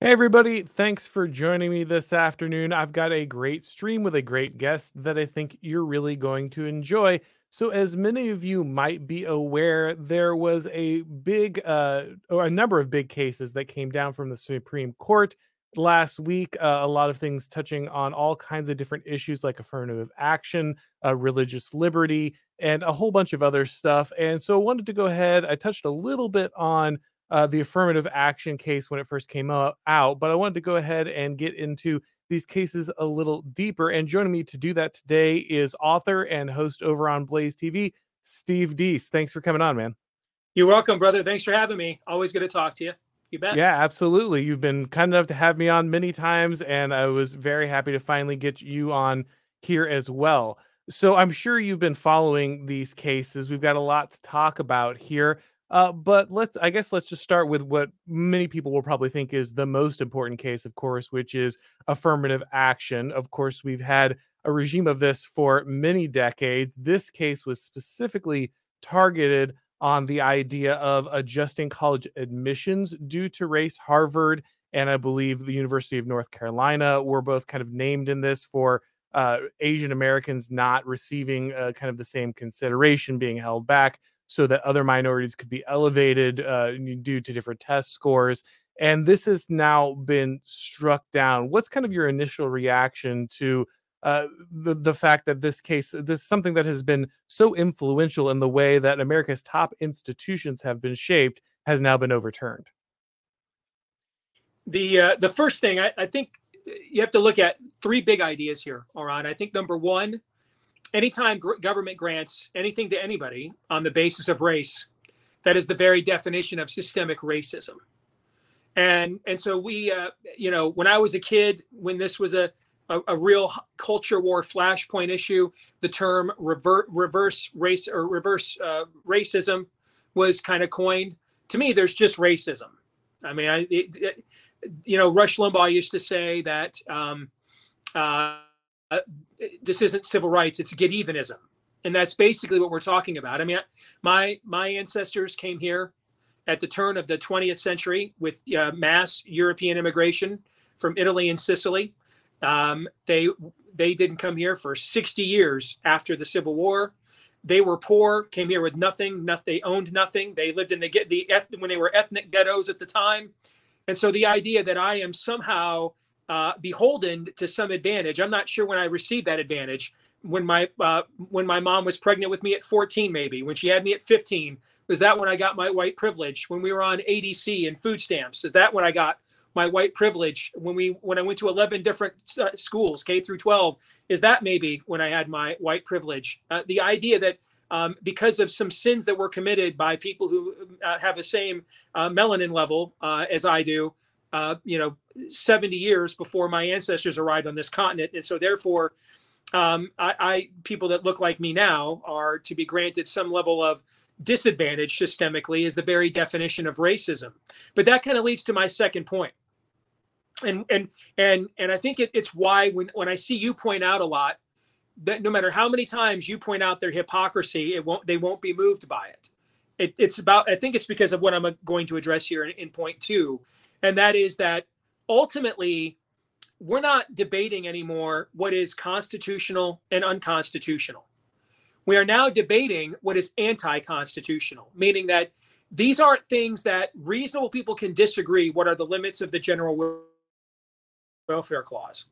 Hey, everybody. Thanks for joining me this afternoon. I've got a great stream with a great guest that I think you're really going to enjoy. So, as many of you might be aware, there was a big, uh, or a number of big cases that came down from the Supreme Court last week. Uh, a lot of things touching on all kinds of different issues like affirmative action, uh, religious liberty, and a whole bunch of other stuff. And so, I wanted to go ahead. I touched a little bit on uh, the affirmative action case when it first came out, but I wanted to go ahead and get into these cases a little deeper. And joining me to do that today is author and host over on Blaze TV, Steve Deace. Thanks for coming on, man. You're welcome, brother. Thanks for having me. Always good to talk to you. You bet. Yeah, absolutely. You've been kind enough to have me on many times, and I was very happy to finally get you on here as well. So I'm sure you've been following these cases. We've got a lot to talk about here. Uh, but let's, I guess, let's just start with what many people will probably think is the most important case, of course, which is affirmative action. Of course, we've had a regime of this for many decades. This case was specifically targeted on the idea of adjusting college admissions due to race. Harvard and I believe the University of North Carolina were both kind of named in this for uh, Asian Americans not receiving uh, kind of the same consideration, being held back so that other minorities could be elevated uh, due to different test scores. And this has now been struck down. What's kind of your initial reaction to uh, the the fact that this case, this is something that has been so influential in the way that America's top institutions have been shaped, has now been overturned? The uh, the first thing I, I think you have to look at three big ideas here. All right, I think number one anytime gr- government grants anything to anybody on the basis of race, that is the very definition of systemic racism. And and so we, uh, you know, when I was a kid, when this was a a, a real culture war flashpoint issue, the term revert, reverse race or reverse uh, racism was kind of coined. To me, there's just racism. I mean, I, it, it, you know, Rush Limbaugh used to say that. Um, uh, uh, this isn't civil rights; it's get evenism, and that's basically what we're talking about. I mean, my my ancestors came here at the turn of the 20th century with uh, mass European immigration from Italy and Sicily. Um, they they didn't come here for 60 years after the Civil War. They were poor, came here with nothing. nothing they owned nothing. They lived in the get the when they were ethnic ghettos at the time, and so the idea that I am somehow uh, beholden to some advantage. I'm not sure when I received that advantage. When my uh, when my mom was pregnant with me at 14, maybe when she had me at 15, was that when I got my white privilege? When we were on ADC and food stamps, is that when I got my white privilege? When we when I went to 11 different uh, schools, K through 12, is that maybe when I had my white privilege? Uh, the idea that um, because of some sins that were committed by people who uh, have the same uh, melanin level as I do, uh, you know, 70 years before my ancestors arrived on this continent. And so therefore, um, I, I, people that look like me now are to be granted some level of disadvantage systemically is the very definition of racism. But that kind of leads to my second point. And and and and I think it, it's why when when I see you point out a lot that no matter how many times you point out their hypocrisy, it won't they won't be moved by it. It it's about I think it's because of what I'm going to address here in, in point two and that is that ultimately we're not debating anymore what is constitutional and unconstitutional. We are now debating what is anti constitutional, meaning that these aren't things that reasonable people can disagree what are the limits of the general welfare clause.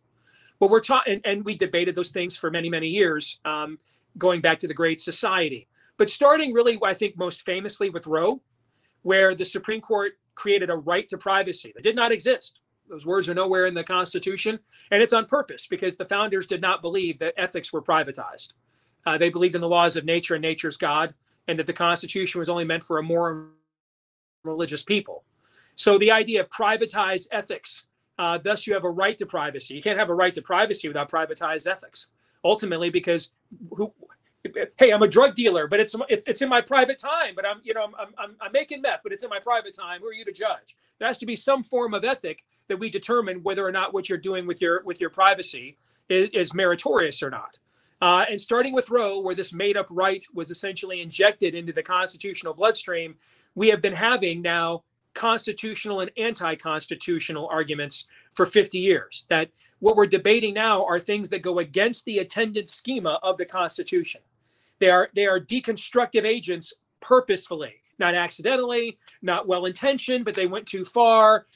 But we're talking, and, and, we debated those things for many, many years, um, going back to the Great Society. But starting really, I think, most famously with Roe, where the Supreme Court created a right to privacy that did not exist. Those words are nowhere in the Constitution, and it's on purpose because the founders did not believe that ethics were privatized. Uh, they believed in the laws of nature and nature's God, and that the Constitution was only meant for a more religious people. So the idea of privatized ethics, uh, thus you have a right to privacy. You can't have a right to privacy without privatized ethics. Ultimately, because who hey, I'm a drug dealer, but it's it's, it's in my private time. But I'm you know I'm, I'm I'm making meth, but it's in my private time. Who are you to judge? There has to be some form of ethic that we determine whether or not what you're doing with your with your privacy is, is meritorious or not. Uh, and starting with Roe, where this made up right was essentially injected into the constitutional bloodstream, we have been having now constitutional and anti-constitutional arguments for 50 years. That what we're debating now are things that go against the attendant schema of the Constitution. They are they are deconstructive agents purposefully, not accidentally, not well intentioned, but they went too far.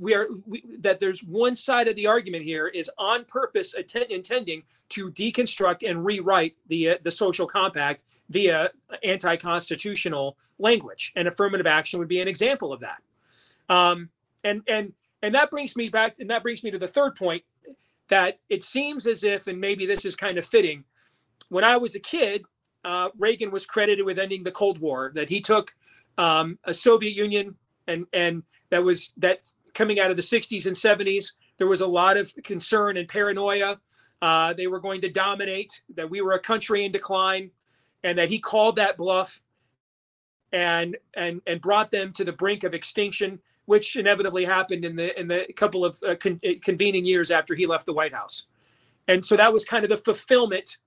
We are we, that there's one side of the argument here is on purpose attend, intending to deconstruct and rewrite the uh, the social compact via anti-constitutional language, and affirmative action would be an example of that. Um, and and and that brings me back, and that brings me to the third point that it seems as if, and maybe this is kind of fitting. When I was a kid, uh, Reagan was credited with ending the Cold War. That he took um, a Soviet Union and and that was that coming out of the 60s and 70s. There was a lot of concern and paranoia. Uh, they were going to dominate. That we were a country in decline, and that he called that bluff, and and and brought them to the brink of extinction which inevitably happened in the in the couple of uh, con- uh, convening years after he left the White House. And so that was kind of the fulfillment.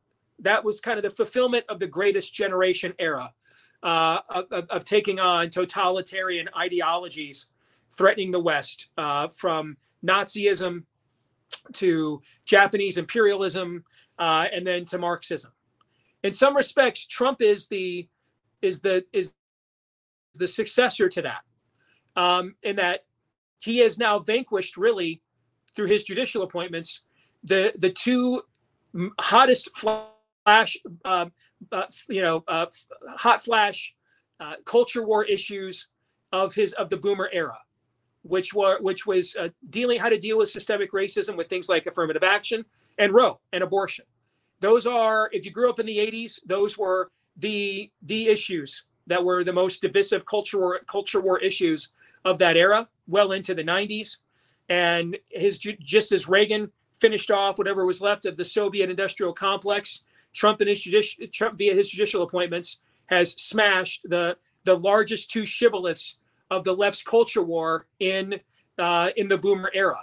That was kind of the fulfillment of the greatest generation era uh, of, of, taking on totalitarian ideologies threatening the West, uh, from Nazism to Japanese imperialism, uh, and then to Marxism. In some respects, Trump is the is the is the successor to that um, in that he has now vanquished really through his judicial appointments the the two hottest flash uh, uh, you know uh, hot flash uh, culture war issues of his of the boomer era which were which was uh, dealing how to deal with systemic racism with things like affirmative action and roe and abortion those are if you grew up in the 80s those were the the issues that were the most divisive culture war, culture war issues of that era, well into the 90s. And his just as Reagan finished off whatever was left of the Soviet industrial complex, Trump and his judicial Trump via his judicial appointments has smashed the the largest two shibboleths of the left's culture war in uh, in the boomer era.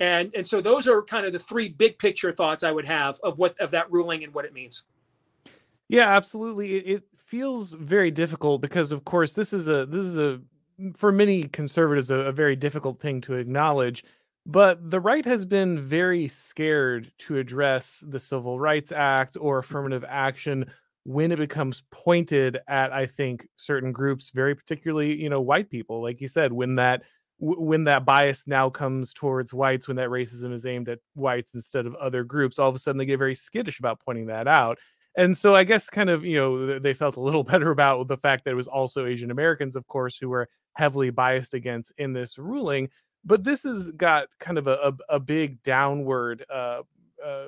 And and so those are kind of the three big picture thoughts I would have of what of that ruling and what it means. Yeah, absolutely. It, it feels very difficult because of course this is a this is a for many conservatives a, a very difficult thing to acknowledge but the right has been very scared to address the civil rights act or mm-hmm. affirmative action when it becomes pointed at i think certain groups very particularly you know white people like you said when that when that bias now comes towards whites when that racism is aimed at whites instead of other groups all of a sudden they get very skittish about pointing that out and so I guess kind of you know they felt a little better about the fact that it was also Asian Americans, of course, who were heavily biased against in this ruling. But this has got kind of a a, a big downward uh, uh,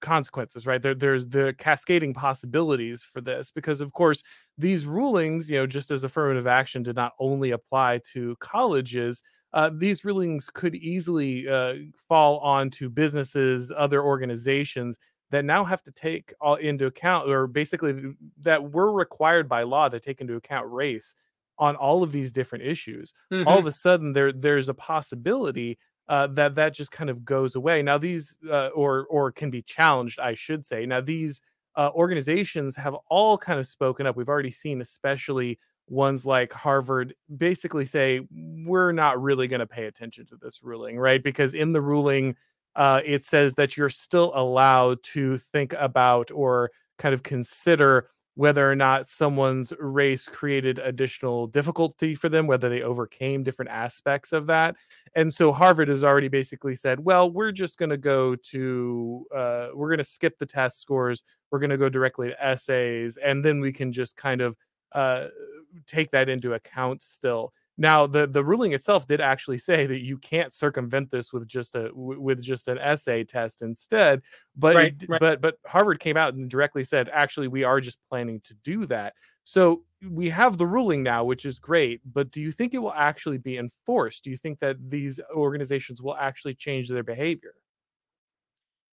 consequences, right? There, there's the cascading possibilities for this because, of course, these rulings, you know, just as affirmative action did not only apply to colleges. Uh, these rulings could easily uh, fall onto businesses, other organizations that now have to take all into account or basically that we're required by law to take into account race on all of these different issues mm-hmm. all of a sudden there there's a possibility uh, that that just kind of goes away. Now these uh, or or can be challenged i should say. Now these uh, organizations have all kind of spoken up. We've already seen especially ones like harvard basically say we're not really going to pay attention to this ruling right? Because in the ruling uh, it says that you're still allowed to think about or kind of consider whether or not someone's race created additional difficulty for them, whether they overcame different aspects of that. And so Harvard has already basically said, well, we're just going to go to, uh, we're going to skip the test scores. We're going to go directly to essays. And then we can just kind of uh, take that into account still. Now, the the ruling itself did actually say that you can't circumvent this with just a with just an essay test instead. But right, it, right. but but Harvard came out and directly said, actually, we are just planning to do that. So we have the ruling now, which is great. But do you think it will actually be enforced? Do you think that these organizations will actually change their behavior?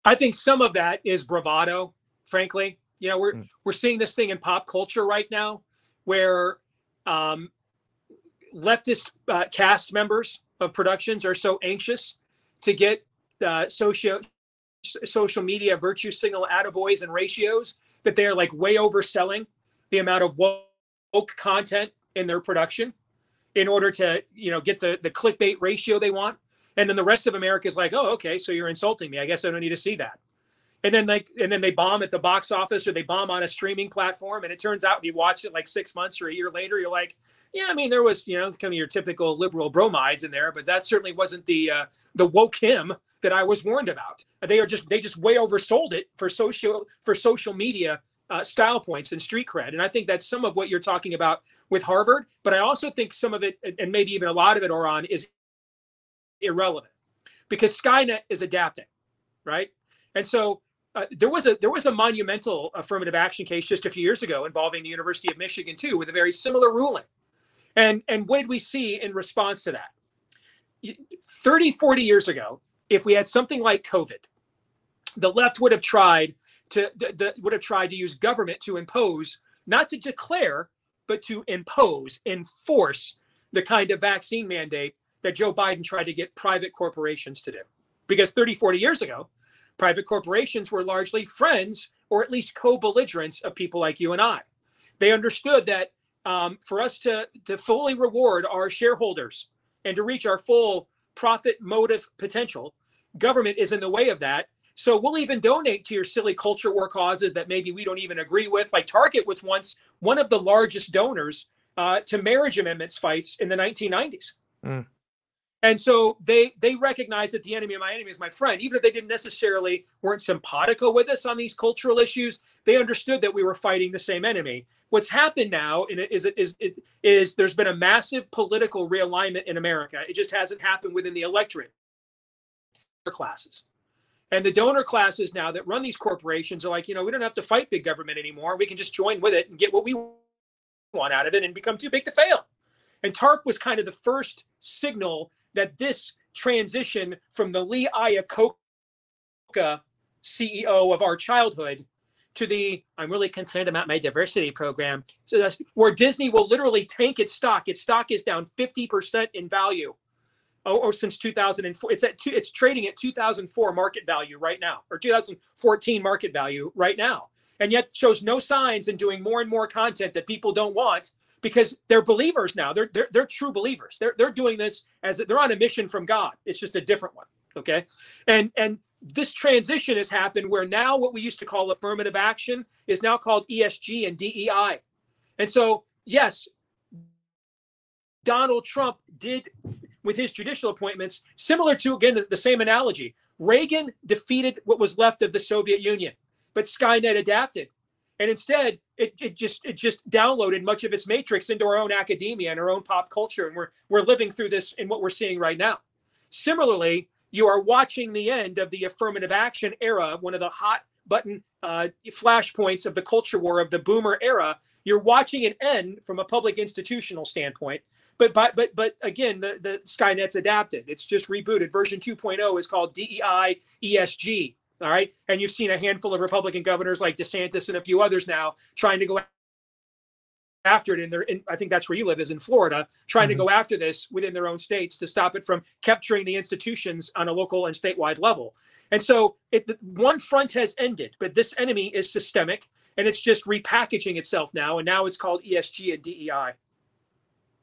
I think some of that is bravado. Frankly, you know, we're mm. we're seeing this thing in pop culture right now, where um, leftist uh, cast members of productions are so anxious to get uh, social social media virtue signal attaboys and ratios that they're like way overselling the amount of woke content in their production in order to you know get the the clickbait ratio they want. And then the rest of america is like oh okay so you're insulting me. I guess i don't need to see that and then like and then they bomb at the box office or they bomb on a streaming platform and it turns out you watch it like six months or a year later you're like yeah i mean there was you know kind of your typical liberal bromides in there but that certainly wasn't the uh, the woke him that i was warned about. They are just they just way oversold it for social for social media uh, style points and street cred. And i think that's some of what you're talking about with harvard but i also think some of it and maybe even a lot of it Auron is irrelevant because skynet is adapting right? And so uh, there was a there was a monumental affirmative action case just a few years ago involving the University of Michigan too, with a very similar ruling. And and what did we see in response to that? 30, 40 years ago, if we had something like COVID, the left would have tried to the, the, would have tried to use government to impose, not to declare, but to impose, enforce the kind of vaccine mandate that Joe Biden tried to get private corporations to do. Because 30, 40 years ago, Private corporations were largely friends or at least co belligerents of people like you and I. They understood that um, for us to, to fully reward our shareholders and to reach our full profit motive potential, government is in the way of that. So we'll even donate to your silly culture war causes that maybe we don't even agree with. Like Target was once one of the largest donors uh, to marriage amendments fights in the 1990s. Mm. And so they they recognize that the enemy of my enemy is my friend, even if they didn't necessarily weren't simpatico with us on these cultural issues. They understood that we were fighting the same enemy. What's happened now is is is, is there's been a massive political realignment in America. It just hasn't happened within the electorate classes. And the donor classes now that run these corporations are like, you know, we don't have to fight big government anymore. We can just join with it and get what we want out of it and become too big to fail. And TARP was kind of the first signal that this transition from the Lee Iacocca CEO of our childhood to the I'm really concerned about my diversity program. So that's where Disney will literally tank its stock. Its stock is down 50% in value. Oh, or since 2004, it's at two, it's trading at 2004 market value right now, or 2014 market value right now, and yet shows no signs in doing more and more content that people don't want because they're believers now. They're they're, they're true believers. They're they're doing this as they're on a mission from God. It's just a different one. Okay, and and this transition has happened where now what we used to call affirmative action is now called ESG and DEI, and so yes, Donald Trump did with his judicial appointments similar to again the, the same analogy. Reagan defeated what was left of the Soviet Union, but Skynet adapted and instead it, it just it just downloaded much of its matrix into our own academia and our own pop culture. And we're we're living through this in what we're seeing right now. Similarly you are watching the end of the affirmative action era one of the hot button uh, flashpoints of the culture war of the boomer era. You're watching it end from a public institutional standpoint but but but but again the the skynet's adapted. It's just rebooted. Version 2.0 is called dei esg all right. And you've seen a handful of Republican governors like DeSantis and a few others now trying to go after it in their in, I think that's where you live is in Florida, trying mm-hmm. to go after this within their own states to stop it from capturing the institutions on a local and statewide level. And so it, the, one front has ended, but this enemy is systemic and it's just repackaging itself now. And now it's called ESG and DEI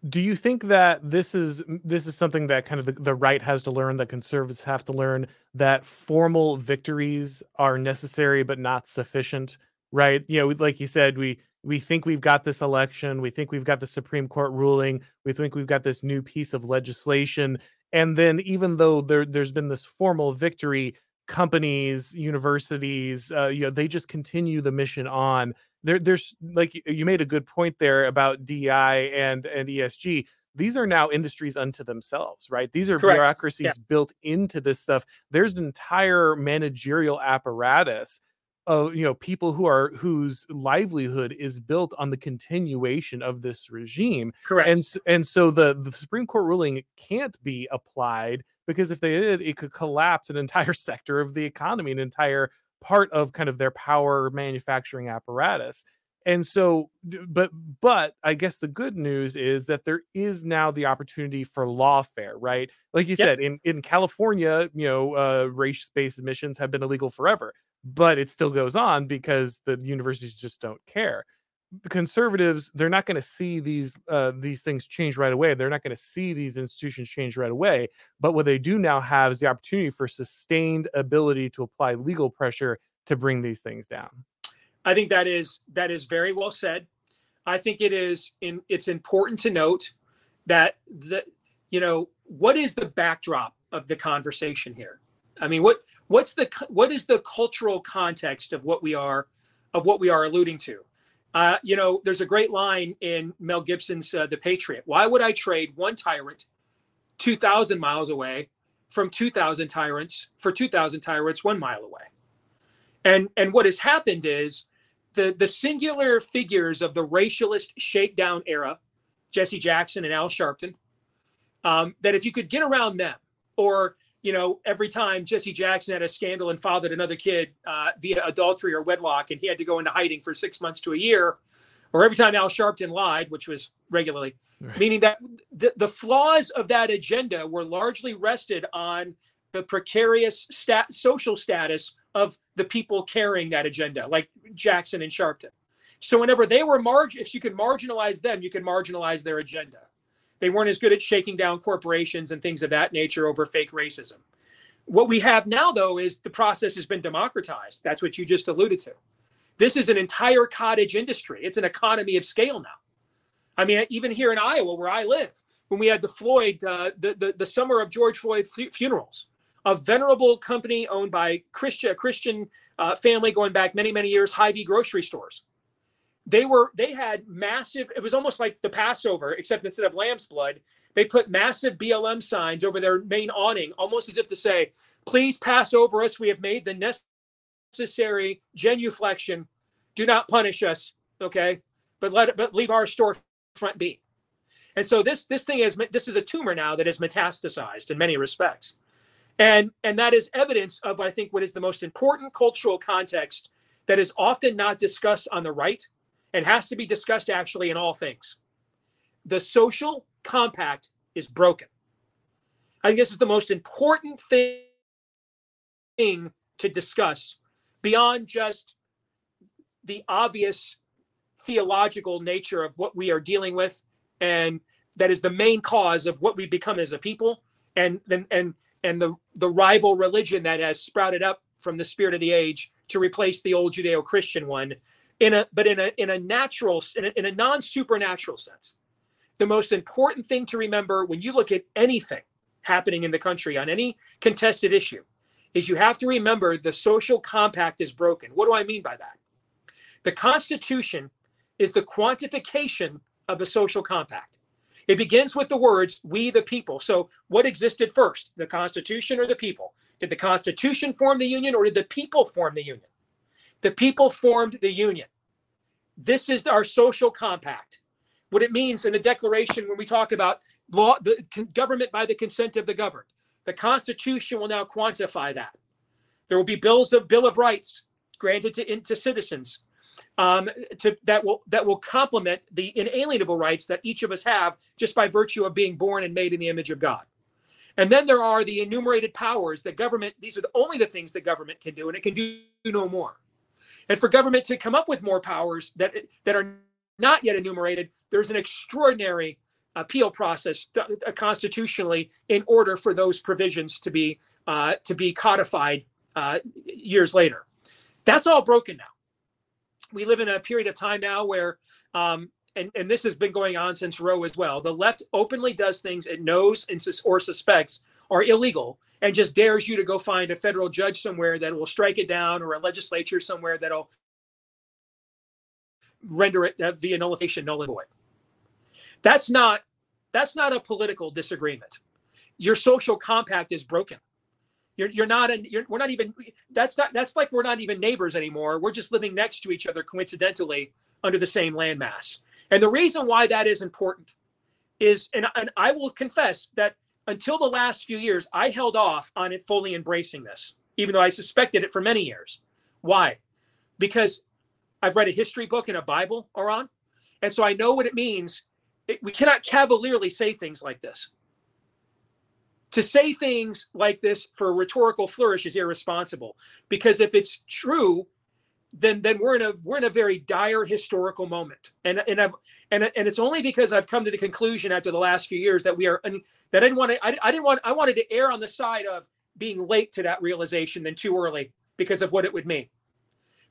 do you think that this is this is something that kind of the, the right has to learn that conservatives have to learn that formal victories are necessary but not sufficient right? You know like you said we we think we've got this election we think we've got the supreme court ruling we think we've got this new piece of legislation and then even though there there's been this formal victory companies universities uh, you know they just continue the mission on there, there's like you made a good point there about DI and and ESG. These are now industries unto themselves, right? These are Correct. bureaucracies yeah. built into this stuff. There's an entire managerial apparatus of you know people who are whose livelihood is built on the continuation of this regime correct and and so the the supreme court ruling can't be applied because if they did it could collapse an entire sector of the economy an entire part of kind of their power manufacturing apparatus. And so but but i guess the good news is that there is now the opportunity for lawfare right? Like you yep. said in in california you know uh race-based admissions have been illegal forever but it still goes on because the universities just don't care conservatives they're not going to see these uh, these things change right away. They're not going to see these institutions change right away. But what they do now have is the opportunity for sustained ability to apply legal pressure to bring these things down. I think that is that is very well said. I think it is in it's important to note that the you know what is the backdrop of the conversation here? I mean what what's the what is the cultural context of what we are of what we are alluding to uh, you know, there's a great line in Mel Gibson's uh, The Patriot. Why would I trade one tyrant 2,000 miles away from 2,000 tyrants for 2,000 tyrants one mile away? And and what has happened is the the singular figures of the racialist shakedown era, Jesse Jackson and Al Sharpton, um, that if you could get around them, or you know, every time Jesse Jackson had a scandal and fathered another kid uh, via adultery or wedlock, and he had to go into hiding for six months to a year, or every time Al Sharpton lied, which was regularly, right. meaning that the, the flaws of that agenda were largely rested on the precarious stat, social status of the people carrying that agenda, like Jackson and Sharpton. So whenever they were margin, if you can marginalize them, you can marginalize their agenda. They weren't as good at shaking down corporations and things of that nature over fake racism. What we have now, though, is the process has been democratized. That's what you just alluded to. This is an entire cottage industry. It's an economy of scale now. I mean, even here in Iowa, where I live, when we had the Floyd, uh, the, the, the summer of George Floyd funerals, a venerable company owned by Christian, Christian uh, family going back many, many years, Hy-Vee grocery stores they were they had massive it was almost like the passover except instead of lamb's blood they put massive blm signs over their main awning almost as if to say please pass over us. We have made the necessary genuflection. Do not punish us okay? But let but leave our storefront be. And so this this thing is this is a tumor now that is metastasized in many respects. And and that is evidence of i think what is the most important cultural context that is often not discussed on the right and has to be discussed actually in all things. The social compact is broken. I think this is the most important thing to discuss beyond just the obvious theological nature of what we are dealing with and that is the main cause of what we become as a people and and and, and the the rival religion that has sprouted up from the spirit of the age to replace the old judeo-christian one in a but in a in a natural in a, in a non supernatural sense the most important thing to remember when you look at anything happening in the country on any contested issue is you have to remember the social compact is broken. What do i mean by that? The constitution is the quantification of the social compact. It begins with the words we the people. So what existed first the constitution or the people? Did the constitution form the union or did the people form the union the people formed the union. This is our social compact. What it means in the Declaration when we talk about law, the government by the consent of the governed. The Constitution will now quantify that. There will be bills of Bill of Rights granted to, to citizens um, to, that will that will complement the inalienable rights that each of us have just by virtue of being born and made in the image of God. And then there are the enumerated powers that government. These are the, only the things that government can do, and it can do no more. And for government to come up with more powers that that are not yet enumerated, there's an extraordinary appeal process uh, constitutionally in order for those provisions to be uh, to be codified uh, years later. That's all broken now. We live in a period of time now where, um, and, and this has been going on since Roe as well. The left openly does things it knows and sus- or suspects are illegal, and just dares you to go find a federal judge somewhere that will strike it down or a legislature somewhere that'll render it uh, via nullification null and void. That's not that's not a political disagreement. Your social compact is broken. You're, you're not a, you're, we're not even that's not that's like we're not even neighbors anymore. We're just living next to each other coincidentally under the same landmass. And the reason why that is important is and, and I will confess that until the last few years, I held off on it fully embracing this, even though I suspected it for many years. Why? Because I've read a history book and a Bible, Auron, and so I know what it means. It, we cannot cavalierly say things like this. To say things like this for a rhetorical flourish is irresponsible because if it's true, then then we're in a we're in a very dire historical moment. And and I've and and it's only because I've come to the conclusion after the last few years that we are and that I didn't want to I, I didn't want I wanted to err on the side of being late to that realization than too early because of what it would mean.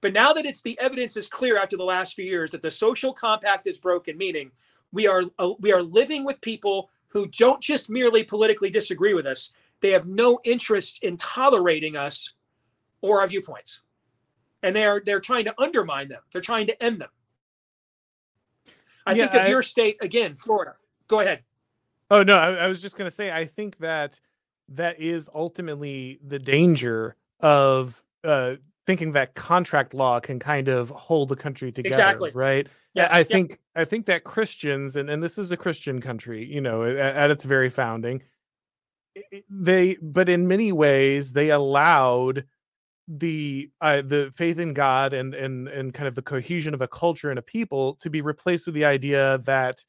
But now that it's the evidence is clear after the last few years that the social compact is broken, meaning we are uh, we are living with people who don't just merely politically disagree with us; they have no interest in tolerating us or our viewpoints, and they are they're trying to undermine them. They're trying to end them. I yeah, think of I, your state again, Florida. Go ahead. Oh no, I, I was just going to say I think that that is ultimately the danger of uh, thinking that contract law can kind of hold the country together exactly. right yeah i think yep. i think that christians and, and this is a christian country you know at, at its very founding they but in many ways they allowed the uh, the faith in god and and and kind of the cohesion of a culture and a people to be replaced with the idea that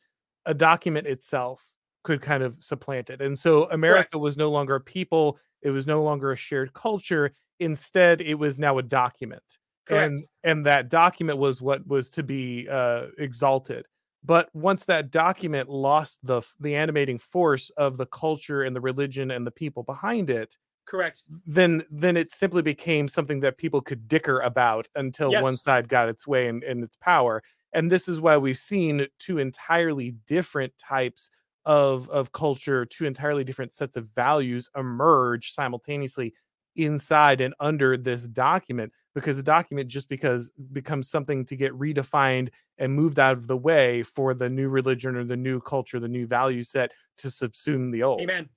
a document itself could kind of supplant it and so america Correct. was no longer a people it was no longer a shared culture Instead, it was now a document. Correct. And and that document was what was to be uh, exalted. But once that document lost the the animating force of the culture and the religion and the people behind it, correct. then then it simply became something that people could dicker about until yes. one side got its way and, and its power. And this is why we've seen two entirely different types of of culture two entirely different sets of values emerge simultaneously inside and under this document because the document just because becomes something to get redefined and moved out of the way for the new religion or the new culture the new value set to subsume the old. Amen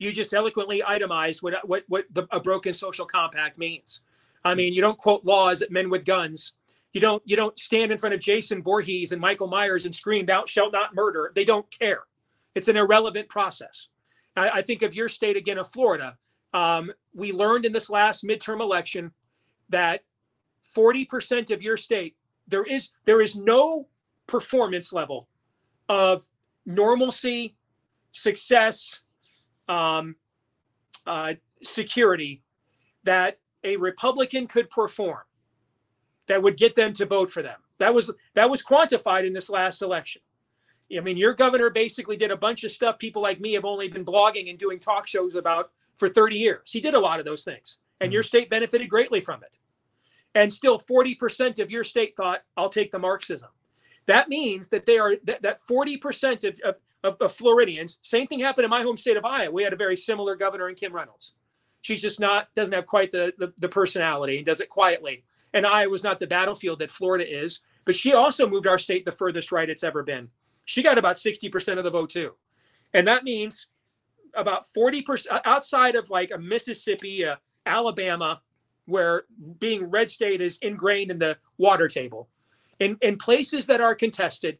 you just eloquently itemized what what what the, a broken social compact means. I mean you don't quote laws at men with guns you don't you don't stand in front of jason Voorhees and michael myers and scream thou shalt not murder. They don't care. It's an irrelevant process. I, I think of your state again of florida. Um, we learned in this last midterm election that 40% of your state there is there is no performance level of normalcy, success, um, uh, security that a Republican could perform that would get them to vote for them. That was that was quantified in this last election. I mean, your governor basically did a bunch of stuff people like me have only been blogging and doing talk shows about for 30 years. He did a lot of those things, and mm-hmm. your state benefited greatly from it. And still, 40% of your state thought, I'll take the Marxism. That means that they are that, that 40% of, of, of the Floridians, same thing happened in my home state of Iowa. We had a very similar governor in Kim Reynolds. She's just not, doesn't have quite the, the, the personality and does it quietly. And Iowa's not the battlefield that Florida is, but she also moved our state the furthest right it's ever been. She got about 60% of the vote too. And that means about 40% outside of like a Mississippi, uh, Alabama, where being red state is ingrained in the water table. In, in places that are contested,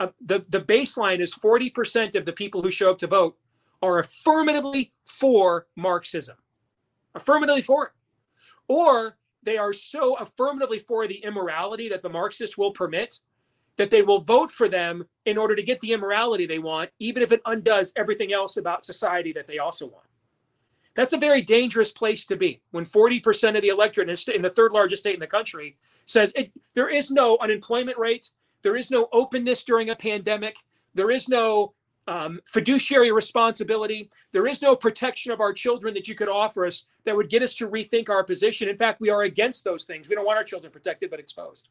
uh, the, the baseline is 40% of the people who show up to vote are affirmatively for Marxism, affirmatively for it. Or they are so affirmatively for the immorality that the Marxists will permit that they will vote for them in order to get the immorality they want, even if it undoes everything else about society that they also want. That's a very dangerous place to be when 40% of the electorate in the third largest state in the country says it, there is no unemployment rate, there is no openness during a pandemic, there is no um, fiduciary responsibility, there is no protection of our children that you could offer us that would get us to rethink our position. In fact, we are against those things. We don't want our children protected but exposed.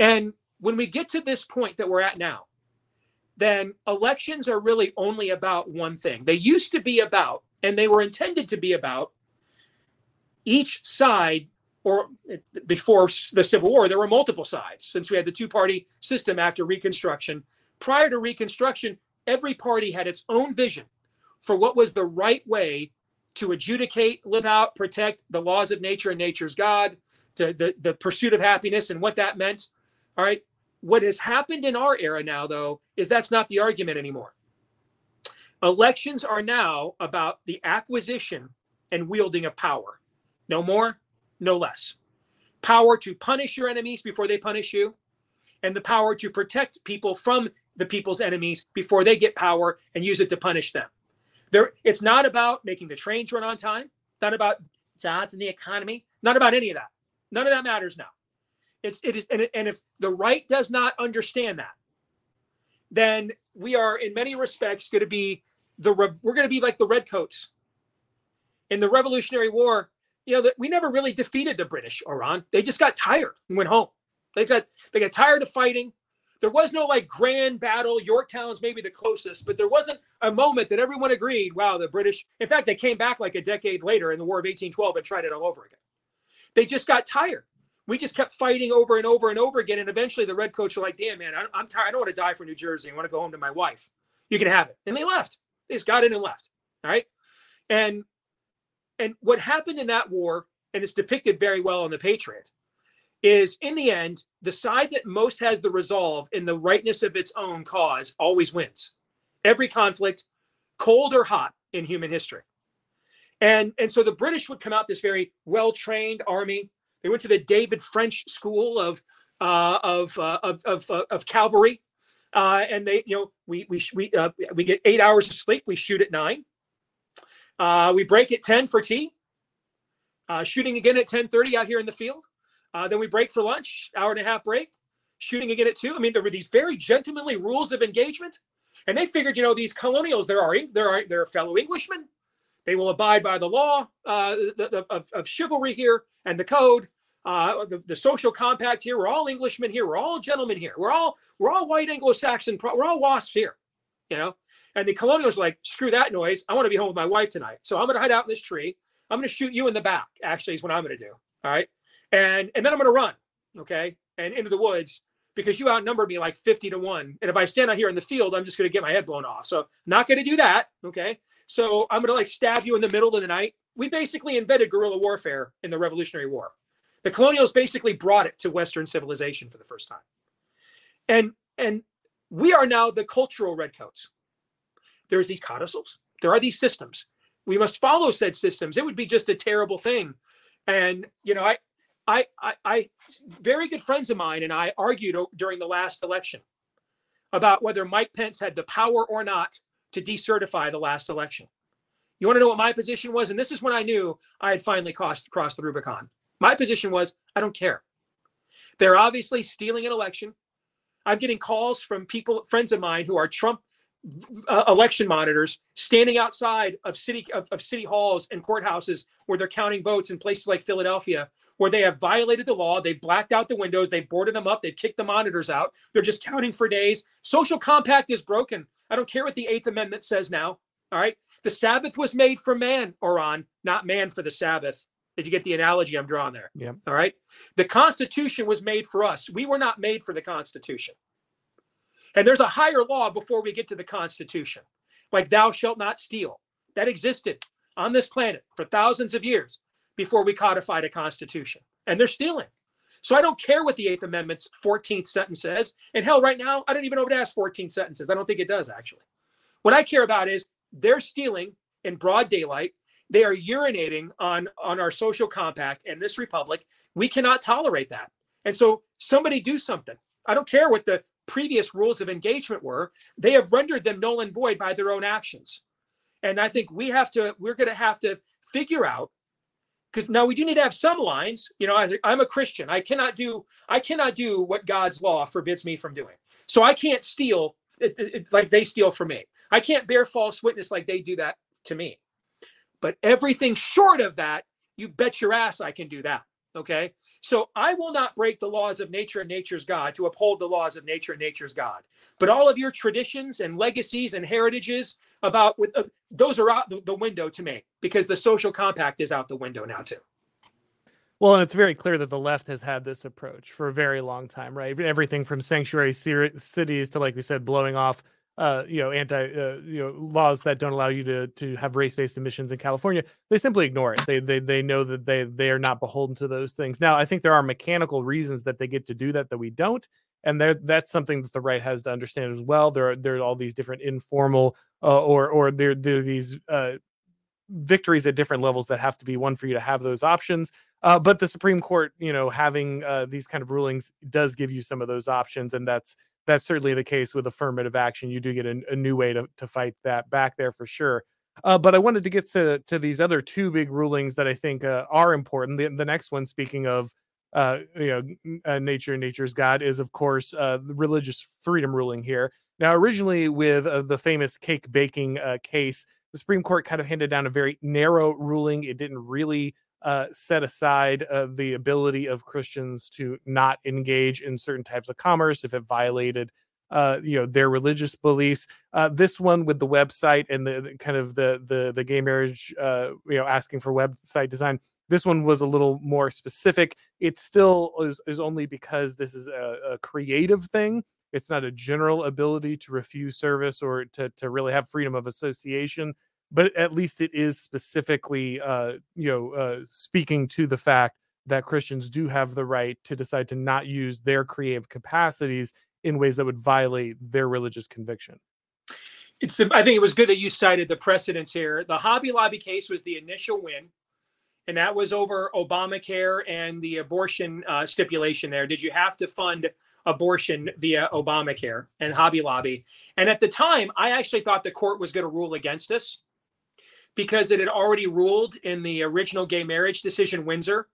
And when we get to this point that we're at now, then elections are really only about one thing. They used to be about, and they were intended to be about, each side, or before the Civil War, there were multiple sides since we had the two party system after Reconstruction. Prior to Reconstruction, every party had its own vision for what was the right way to adjudicate, live out, protect the laws of nature and nature's God, to the, the pursuit of happiness and what that meant. All right. What has happened in our era now, though, is that's not the argument anymore. Elections are now about the acquisition and wielding of power. No more, no less. Power to punish your enemies before they punish you, and the power to protect people from the people's enemies before they get power and use it to punish them. There, it's not about making the trains run on time, not about jobs in the economy, not about any of that. None of that matters now. It's it is and, and if the right does not understand that, then we are in many respects going to be the we're going to be like the redcoats in the Revolutionary War. You know that we never really defeated the British, Auron. They just got tired and went home. They got they got tired of fighting. There was no like grand battle. Yorktown's maybe the closest, but there wasn't a moment that everyone agreed, wow, the British. In fact, they came back like a decade later in the War of 1812 and tried it all over again. They just got tired. We just kept fighting over and over and over again. And eventually the Redcoats were like, damn, man, I'm tired. I don't want to die for New Jersey. I want to go home to my wife. You can have it. And they left. They just got in and left. All right. And and what happened in that war, and it's depicted very well in the Patriot, is in the end, the side that most has the resolve in the rightness of its own cause always wins. Every conflict, cold or hot in human history. And, and so the British would come out this very well-trained army. They went to the David French School of uh, of, uh, of, of, uh, of cavalry, uh, and they you know we we we uh, we get eight hours of sleep. We shoot at nine. Uh, we break at ten for tea. shooting again at ten thirty out here in the field. Uh, then we break for lunch, hour and a half break, shooting again at two. I mean, there were these very gentlemanly rules of engagement. And they figured, you know, these colonials, there are there are their fellow Englishmen. They will abide by the law uh, the, the, of, of, chivalry here and the code, uh, the, the, social compact here. We're all Englishmen here. We're all gentlemen here. We're all we're all white Anglo-Saxon. We're all wasps here, you know. And the colonials like, screw that noise. I want to be home with my wife tonight. So I'm going to hide out in this tree. I'm going to shoot you in the back. Actually, is what I'm going to do. All right and and then I'm going to run, okay, and into the woods because you outnumber me like 50 to 1 and if i stand out here in the field i'm just going to get my head blown off so not going to do that okay so i'm going to like stab you in the middle of the night we basically invented guerrilla warfare in the revolutionary war the colonials basically brought it to western civilization for the first time and and we are now the cultural redcoats there's these codicils there are these systems we must follow said systems it would be just a terrible thing and you know i I, I, I, very good friends of mine and I argued during the last election about whether Mike Pence had the power or not to decertify the last election. You want to know what my position was? And this is when I knew I had finally crossed, crossed the Rubicon. My position was I don't care. They're obviously stealing an election. I'm getting calls from people, friends of mine who are Trump uh, election monitors standing outside of city of, of city halls and courthouses where they're counting votes in places like Philadelphia where they have violated the law. They've blacked out the windows. They've boarded them up. They've kicked the monitors out. They're just counting for days. Social compact is broken. I don't care what the Eighth Amendment says now. All right. The Sabbath was made for man, Auron, not man for the Sabbath. If you get the analogy I'm drawing there. Yeah. All right. The Constitution was made for us. We were not made for the Constitution. And there's a higher law before we get to the Constitution, like thou shalt not steal. That existed on this planet for thousands of years before we codified a constitution. And they're stealing. So I don't care what the Eighth Amendment's 14th sentence says. And hell, right now, I don't even know if it has 14 sentences. I don't think it does, actually. What I care about is they're stealing in broad daylight. They are urinating on, on our social compact and this republic. We cannot tolerate that. And so somebody do something. I don't care what the previous rules of engagement were. They have rendered them null and void by their own actions. And I think we have to, we're going to have to figure out because now we do need to have some lines you know as a, i'm a christian i cannot do i cannot do what god's law forbids me from doing so i can't steal it, it, like they steal from me i can't bear false witness like they do that to me but everything short of that you bet your ass i can do that okay so I will not break the laws of nature and nature's God to uphold the laws of nature and nature's God. But all of your traditions and legacies and heritages about with uh, those are out the, the window to me because the social compact is out the window now too. Well, and it's very clear that the left has had this approach for a very long time, right? Everything from sanctuary cities to, like we said, blowing off uh, you know, anti, uh, you know, laws that don't allow you to to have race based emissions in California, they simply ignore it. They they they know that they they are not beholden to those things. Now, I think there are mechanical reasons that they get to do that that we don't, and there that's something that the right has to understand as well. There are there are all these different informal uh, or or there there are these uh, victories at different levels that have to be one for you to have those options. Uh, but the Supreme Court, you know, having uh, these kind of rulings does give you some of those options, and that's that's certainly the case with affirmative action. You do get a, a new way to, to fight that back there for sure. Uh, but I wanted to get to, to these other two big rulings that I think uh, are important. The, the next one, speaking of uh, you know, uh, nature and nature's God is, of course, uh, the religious freedom ruling here. Now, originally with uh, the famous cake baking case, the Supreme Court kind of handed down a very narrow ruling. It didn't really uh, set aside uh, the ability of Christians to not engage in certain types of commerce if it violated, uh, you know, their religious beliefs. Uh, this one with the website and the, the, kind of the the the gay marriage, uh, you know, asking for website design. This one was a little more specific. It still is, is only because this is a, a creative thing. It's not a general ability to refuse service or to to really have freedom of association but at least it is specifically uh, you know uh, speaking to the fact that Christians do have the right to decide to not use their creative capacities in ways that would violate their religious conviction. It's I think it was good that you cited the precedents here. The Hobby Lobby case was the initial win, and that was over Obamacare and the abortion uh, stipulation. There, did you have to fund abortion via Obamacare and Hobby Lobby? And at the time, I actually thought the court was going to rule against us because it had already ruled in the original gay marriage decision Windsor.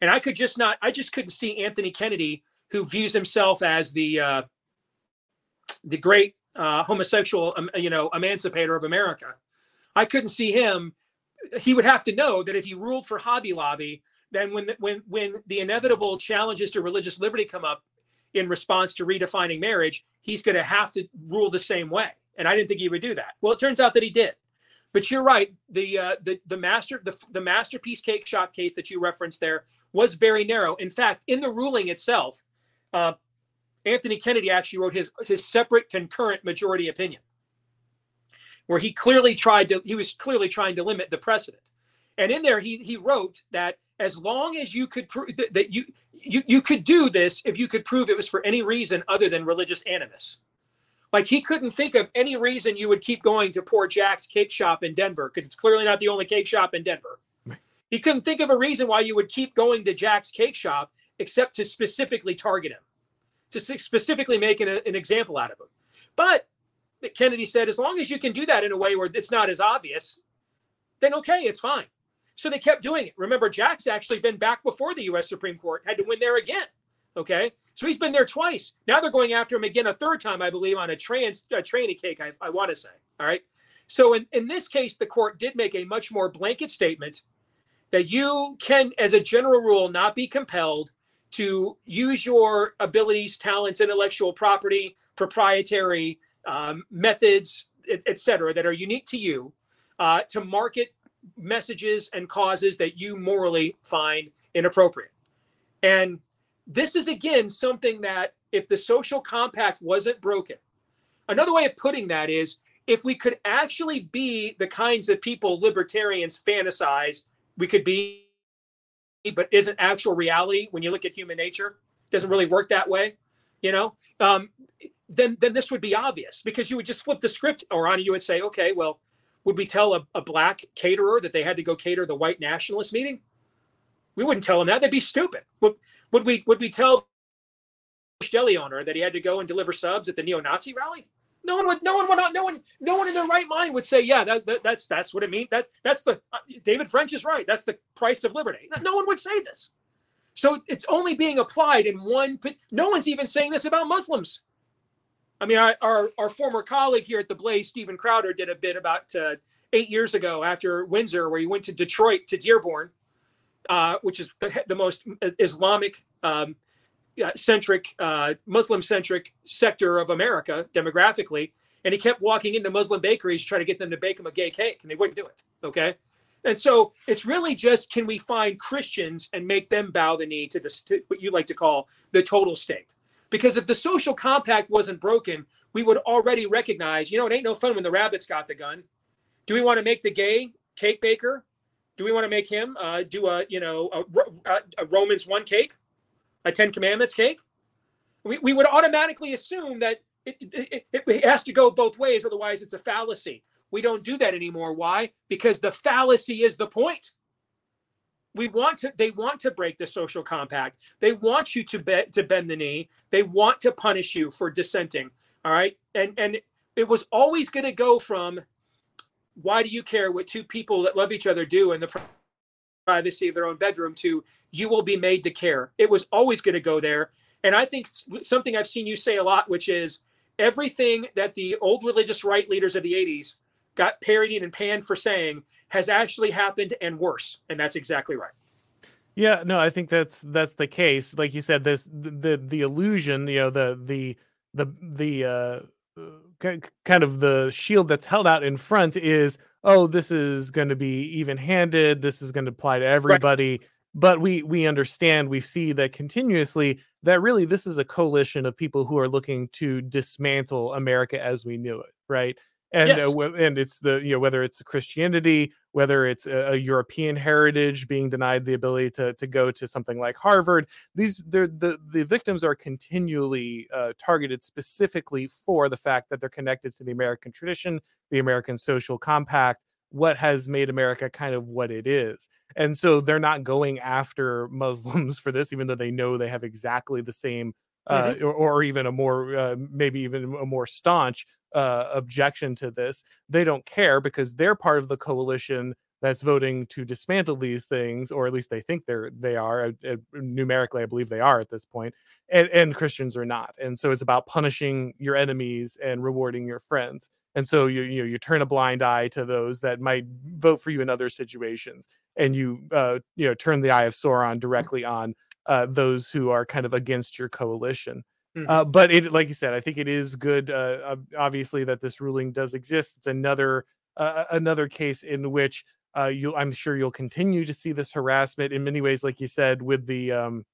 And I could just not, I just couldn't see Anthony Kennedy, who views himself as the uh, the great uh, homosexual, um, you know, emancipator of America. I couldn't see him. He would have to know that if he ruled for Hobby Lobby, then when the, when when the inevitable challenges to religious liberty come up in response to redefining marriage, he's going to have to rule the same way. And I didn't think he would do that. Well, it turns out that he did. But you're right. The uh, the the master the, the masterpiece cake shop case that you referenced there was very narrow. In fact, in the ruling itself, uh, Anthony Kennedy actually wrote his his separate concurrent majority opinion, where he clearly tried to he was clearly trying to limit the precedent. And in there, he he wrote that as long as you could prove that, that you you you could do this if you could prove it was for any reason other than religious animus. Like he couldn't think of any reason you would keep going to poor Jack's cake shop in Denver because it's clearly not the only cake shop in Denver. He couldn't think of a reason why you would keep going to Jack's cake shop except to specifically target him, to specifically make an, an example out of him. But Kennedy said, as long as you can do that in a way where it's not as obvious, then okay, it's fine. So they kept doing it. Remember, Jack's actually been back before the U.S. Supreme Court, had to win there again. Okay, so he's been there twice. Now they're going after him again a third time, I believe, on a trans a tranny cake. I, I want to say. All right. So in, in this case, the court did make a much more blanket statement that you can, as a general rule, not be compelled to use your abilities, talents, intellectual property, proprietary um, methods, etc., that are unique to you, uh, to market messages and causes that you morally find inappropriate. And this is again something that if the social compact wasn't broken, another way of putting that is if we could actually be the kinds of people libertarians fantasize we could be, but isn't actual reality when you look at human nature, doesn't really work that way, you know, um, then then this would be obvious because you would just flip the script around and you would say, okay, well, would we tell a, a black caterer that they had to go cater the white nationalist meeting? We wouldn't tell them that. They'd be stupid. Would, would we would we tell deli owner that he had to go and deliver subs at the neo-Nazi rally? No one would. No one would. Not, No one. No one in their right mind would say, "Yeah, that, that that's that's what it means." That that's the uh, David French is right. That's the price of liberty. No one would say this. So it's only being applied in one. But No one's even saying this about Muslims. I mean, our our, our former colleague here at the Blaze, Steven Crowder, did a bit about uh, eight years ago after Windsor, where he went to Detroit to Dearborn uh, which is the, the most Islamic um, centric, uh, Muslim centric sector of America demographically. And he kept walking into Muslim bakeries trying to get them to bake him a gay cake, and they wouldn't do it. Okay. And so it's really just can we find Christians and make them bow the knee to this, to what you like to call the total state? Because if the social compact wasn't broken, we would already recognize, you know, it ain't no fun when the rabbit's got the gun. Do we want to make the gay cake baker do we want to make him uh, do a you know a, a, Romans one cake, a Ten Commandments cake? We, we would automatically assume that it, it, it, it has to go both ways, otherwise it's a fallacy. We don't do that anymore. Why? Because the fallacy is the point. We want to. They want to break the social compact. They want you to be, to bend the knee. They want to punish you for dissenting. All right, and and it was always going to go from why do you care what two people that love each other do in the privacy of their own bedroom to you will be made to care. It was always going to go there. And I think something I've seen you say a lot, which is everything that the old religious right leaders of the 80s got parodied and panned for saying has actually happened and worse. And that's exactly right. Yeah, no, I think that's that's the case. Like you said, this the the illusion, you know, the the the the uh kind of the shield that's held out in front is oh this is going to be even handed this is going to apply to everybody right. but we we understand we see that continuously that really this is a coalition of people who are looking to dismantle america as we knew it right and yes. uh, and it's the you know whether it's Christianity, whether it's a, a, European heritage being denied the ability to to go to something like Harvard. These the the victims are continually uh, targeted specifically for the fact that they're connected to the American tradition, the American social compact, what has made America kind of what it is. And so they're not going after Muslims for this, even though they know they have exactly the same uh, mm-hmm. or, or, even a more uh, maybe even a more staunch uh, objection to this. They don't care because they're part of the coalition that's voting to dismantle these things, or at least they think they're they are. Uh, uh, numerically, I believe they are at this point, and, and Christians are not. And so it's about punishing your enemies and rewarding your friends. And so you you know you turn a blind eye to those that might vote for you in other situations, and you uh, you know turn the eye of Sauron directly on uh, those who are kind of against your coalition. Mm-hmm. Uh, but it, like you said, I think it is good. Uh, obviously, that this ruling does exist. It's another uh, another case in which uh, you, I'm sure, you'll continue to see this harassment in many ways, like you said, with the um,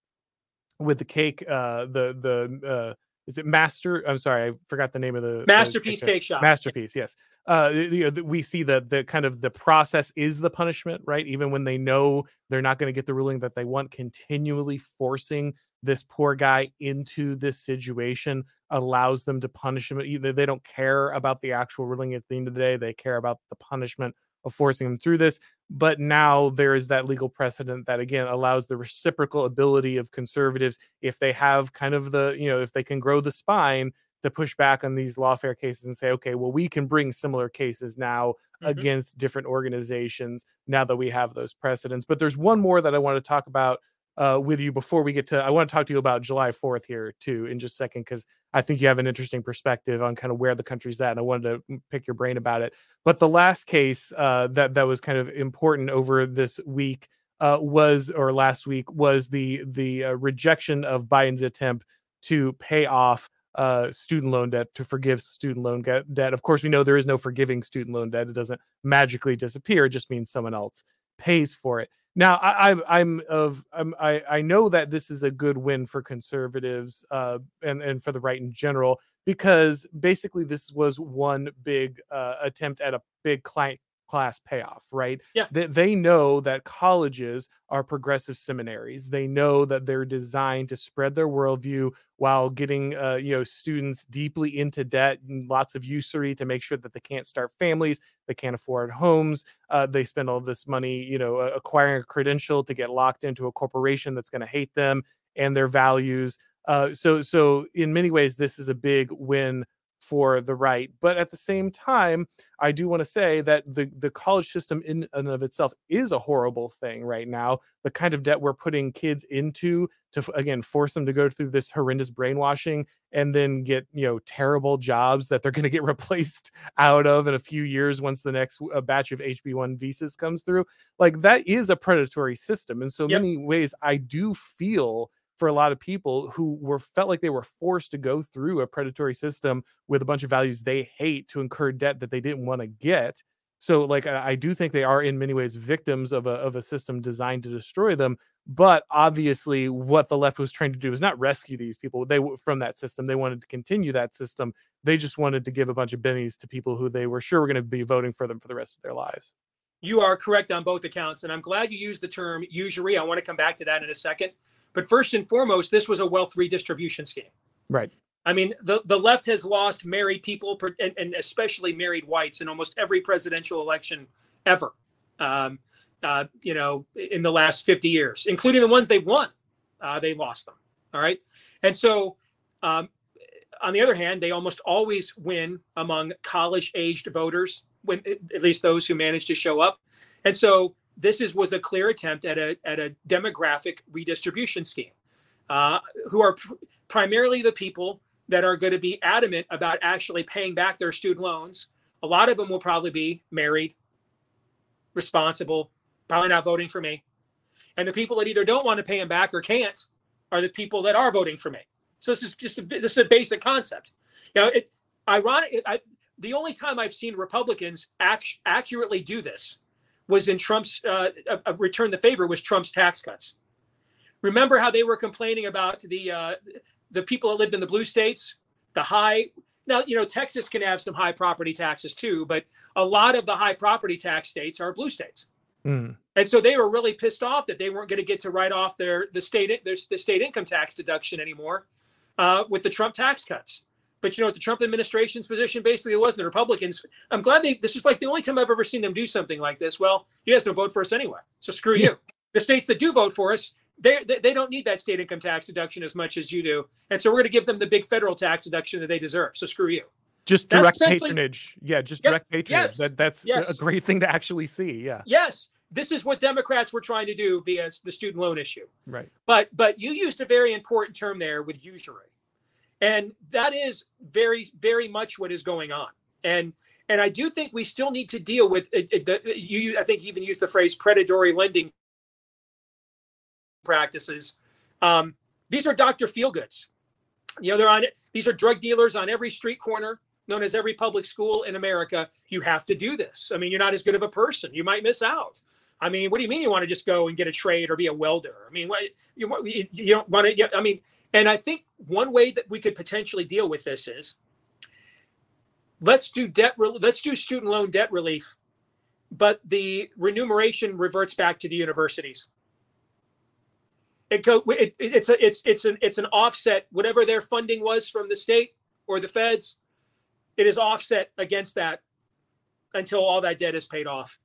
with the cake, uh, the the uh, is it master i'm sorry i forgot the name of the masterpiece the cake shop masterpiece yes uh you know, we see that the kind of the process is the punishment right even when they know they're not going to get the ruling that they want continually forcing this poor guy into this situation allows them to punish him. Either they don't care about the actual ruling at the end of the day. They care about the punishment of forcing him through this. But now there is that legal precedent that again allows the reciprocal ability of conservatives if they have kind of the you know if they can grow the spine to push back on these lawfare cases and say okay well we can bring similar cases now mm-hmm. against different organizations now that we have those precedents. But there's one more that i want to talk about uh, with you before we get to. I want to talk to you about July 4th here too in just a second because I think you have an interesting perspective on kind of where the country's at, and I wanted to pick your brain about it. But the last case uh, that that was kind of important over this week uh, was, or last week was the the uh, rejection of Biden's attempt to pay off uh, student loan debt to forgive student loan debt. Of course, we know there is no forgiving student loan debt; it doesn't magically disappear. It just means someone else pays for it. Now, I, am of I'm, I I know that this is a good win for conservatives uh, and and for the right in general because basically this was one big uh, attempt at a big client class payoff, right? Yeah. They, they know that colleges are progressive seminaries. They know that they're designed to spread their worldview while getting, uh, you know, students deeply into debt and lots of usury to make sure that they can't start families, they can't afford homes. Uh, they spend all this money, you know, acquiring a credential to get locked into a corporation that's going to hate them and their values. Uh, so, so in many ways, this is a big win for the right. But at the same time, I do want to say that the the college system in and of itself is a horrible thing right now. The kind of debt we're putting kids into to again force them to go through this horrendous brainwashing and then get you know terrible jobs that they're going to get replaced out of in a few years once the next uh, batch of HB1 visas comes through. Like that is a predatory system. In so yep. many ways, I do feel for a lot of people who were felt like they were forced to go through a predatory system with a bunch of values they hate to incur debt that they didn't want to get. So, like, I, I, do think they are in many ways victims of a of a system designed to destroy them. But obviously, what the left was trying to do is not rescue these people. They from that system. They wanted to continue that system. They just wanted to give a bunch of bennies to people who they were sure were going to be voting for them for the rest of their lives. You are correct on both accounts, and I'm glad you used the term usury. I want to come back to that in a second. But first and foremost, this was a wealth redistribution scheme. Right. I mean, the, the left has lost married people and, and especially married whites in almost every presidential election ever. Um, uh, you know, in the last 50 years, including the ones they won, uh, they lost them. All right. And so, um, on the other hand, they almost always win among college aged voters, when at least those who manage to show up. And so this is was a clear attempt at a at a demographic redistribution scheme, uh, who are pr- primarily the people that are going to be adamant about actually paying back their student loans. A lot of them will probably be married, responsible, probably not voting for me. And the people that either don't want to pay them back or can't are the people that are voting for me. So this is just a, this is a basic concept. You know, it ironic. It, I, the only time I've seen Republicans act, accurately do this was in Trump's uh, uh, return the favor was Trump's tax cuts. Remember how they were complaining about the uh, the people that lived in the blue states, the high. Now you know Texas can have some high property taxes too, but a lot of the high property tax states are blue states. Mm. And so they were really pissed off that they weren't going to get to write off their the state their, the state income tax deduction anymore uh, with the Trump tax cuts. But you know what the Trump administration's position basically was, and the Republicans. I'm glad they. This is like the only time I've ever seen them do something like this. Well, you guys don't vote for us anyway, so screw you. The states that do vote for us, they, they they don't need that state income tax deduction as much as you do, and so we're going to give them the big federal tax deduction that they deserve. So screw you just direct patronage yeah just direct patronage yes, that, that's yes. a great thing to actually see yeah yes this is what democrats were trying to do via the student loan issue right but but you used a very important term there with usury and that is very very much what is going on. And and i do think we still need to deal with it, it, the, uh, you i think you even use the phrase predatory lending practices. Um, these are dr feelgoods. You know they're on these are drug dealers on every street corner known as every public school in america. You have to do this. I mean you're not as good of a person. You might miss out. I mean what do you mean you want to just go and get a trade or be a welder? I mean what, you, you don't want to i mean and I think one way that we could potentially deal with this is let's do debt let's do student loan debt relief, but the remuneration reverts back to the universities. It go it, it's a it's it's an it's an offset whatever their funding was from the state or the feds it is offset against that until all that debt is paid off.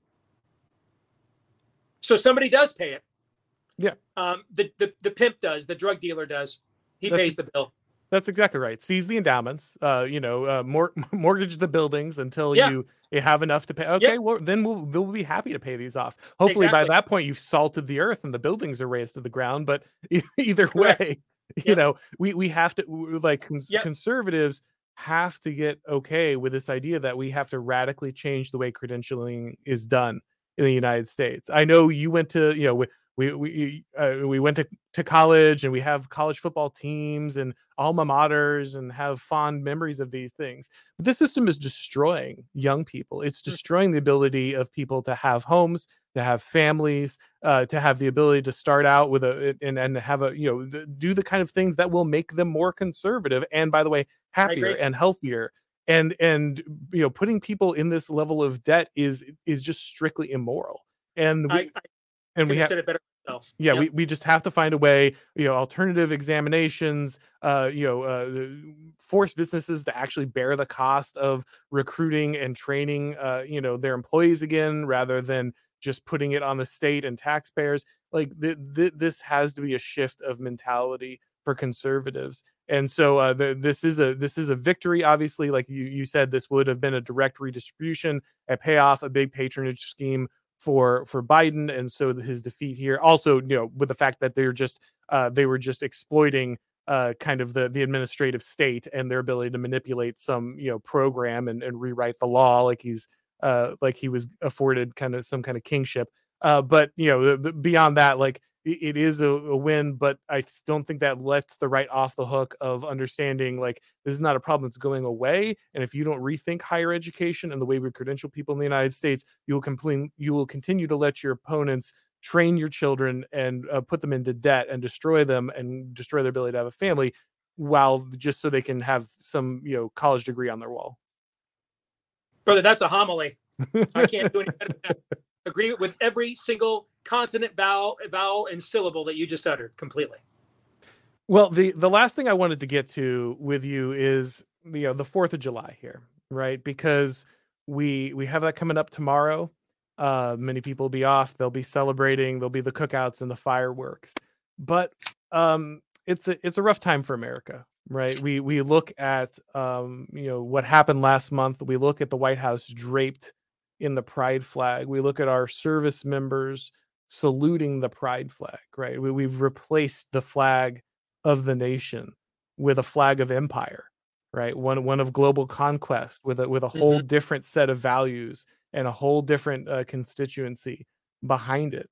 So somebody does pay it. Yeah. Um, the, the the pimp does, the drug dealer does. He that's, pays the bill. That's exactly right. Seize the endowments. Uh, you know, uh, mor- mortgage the buildings until yeah. you, you have enough to pay. Okay, well then we'll we'll be happy to pay these off. Hopefully exactly. by that point you've salted the earth and the buildings are raised to the ground. But either Correct. way, you know, we we have to like cons- conservatives have to get okay with this idea that we have to radically change the way credentialing is done in the United States. I know you went to, you know, we we uh, we went to, to college and we have college football teams and alma maters and have fond memories of these things. But this system is destroying young people. It's mm. destroying the ability of people to have homes to have families uh, to have the ability to start out with a and, and have a you know do the kind of things that will make them more conservative and by the way happier and healthier. And and you know putting people in this level of debt is is just strictly immoral. And we, I, I and we have said it better myself. Yeah, yep. we, we just have to find a way, you know, alternative examinations, uh, you know, uh, force businesses to actually bear the cost of recruiting and training, uh, you know, their employees again, rather than just putting it on the state and taxpayers. Like th- th- this has to be a shift of mentality for conservatives and so uh, the, this is a this is a victory obviously like you you said this would have been a direct redistribution a payoff a big patronage scheme for for Biden, and so his defeat here. Also, you know, with the fact that they're just uh, they were just exploiting uh, kind of the the administrative state and their ability to manipulate some you know program and, and rewrite the law like he's uh, like he was afforded kind of some kind of kingship. Uh, but you know, the, the, beyond that, like it is a, a, win, but I don't think that lets the right off the hook of understanding like this is not a problem that's going away. And if you don't rethink higher education and the way we credential people in the United States, you will complain, you will continue to let your opponents train your children and uh, put them into debt and destroy them and destroy their ability to have a family, while just so they can have some you know college degree on their wall. Brother, that's a homily. I can't do anything. Agree with every single consonant, vowel, vowel, and syllable that you just uttered completely. Well, the the last thing I wanted to get to with you is you know the Fourth of July here, right? Because we we have that coming up tomorrow. Uh, many people will be off. They'll be celebrating. There'll be the cookouts and the fireworks. But um, it's a it's a rough time for America, right? We we look at um, you know what happened last month. We look at the White House draped in the pride flag. We look at our service members saluting the pride flag, right? We, we've replaced the flag of the nation with a flag of empire, right? One one of global conquest with a with a whole mm-hmm. different set of values and a whole different uh, constituency behind it.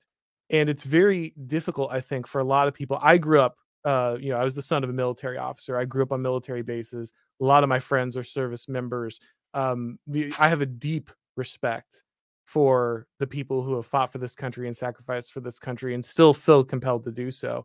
And it's very difficult, I think, for a lot of people. I grew up, uh, you know, I was the son of a military officer. I grew up on military bases. A lot of my friends are service members. Um, I have a deep respect for the people who have fought for this country and sacrificed for this country and still feel compelled to do so.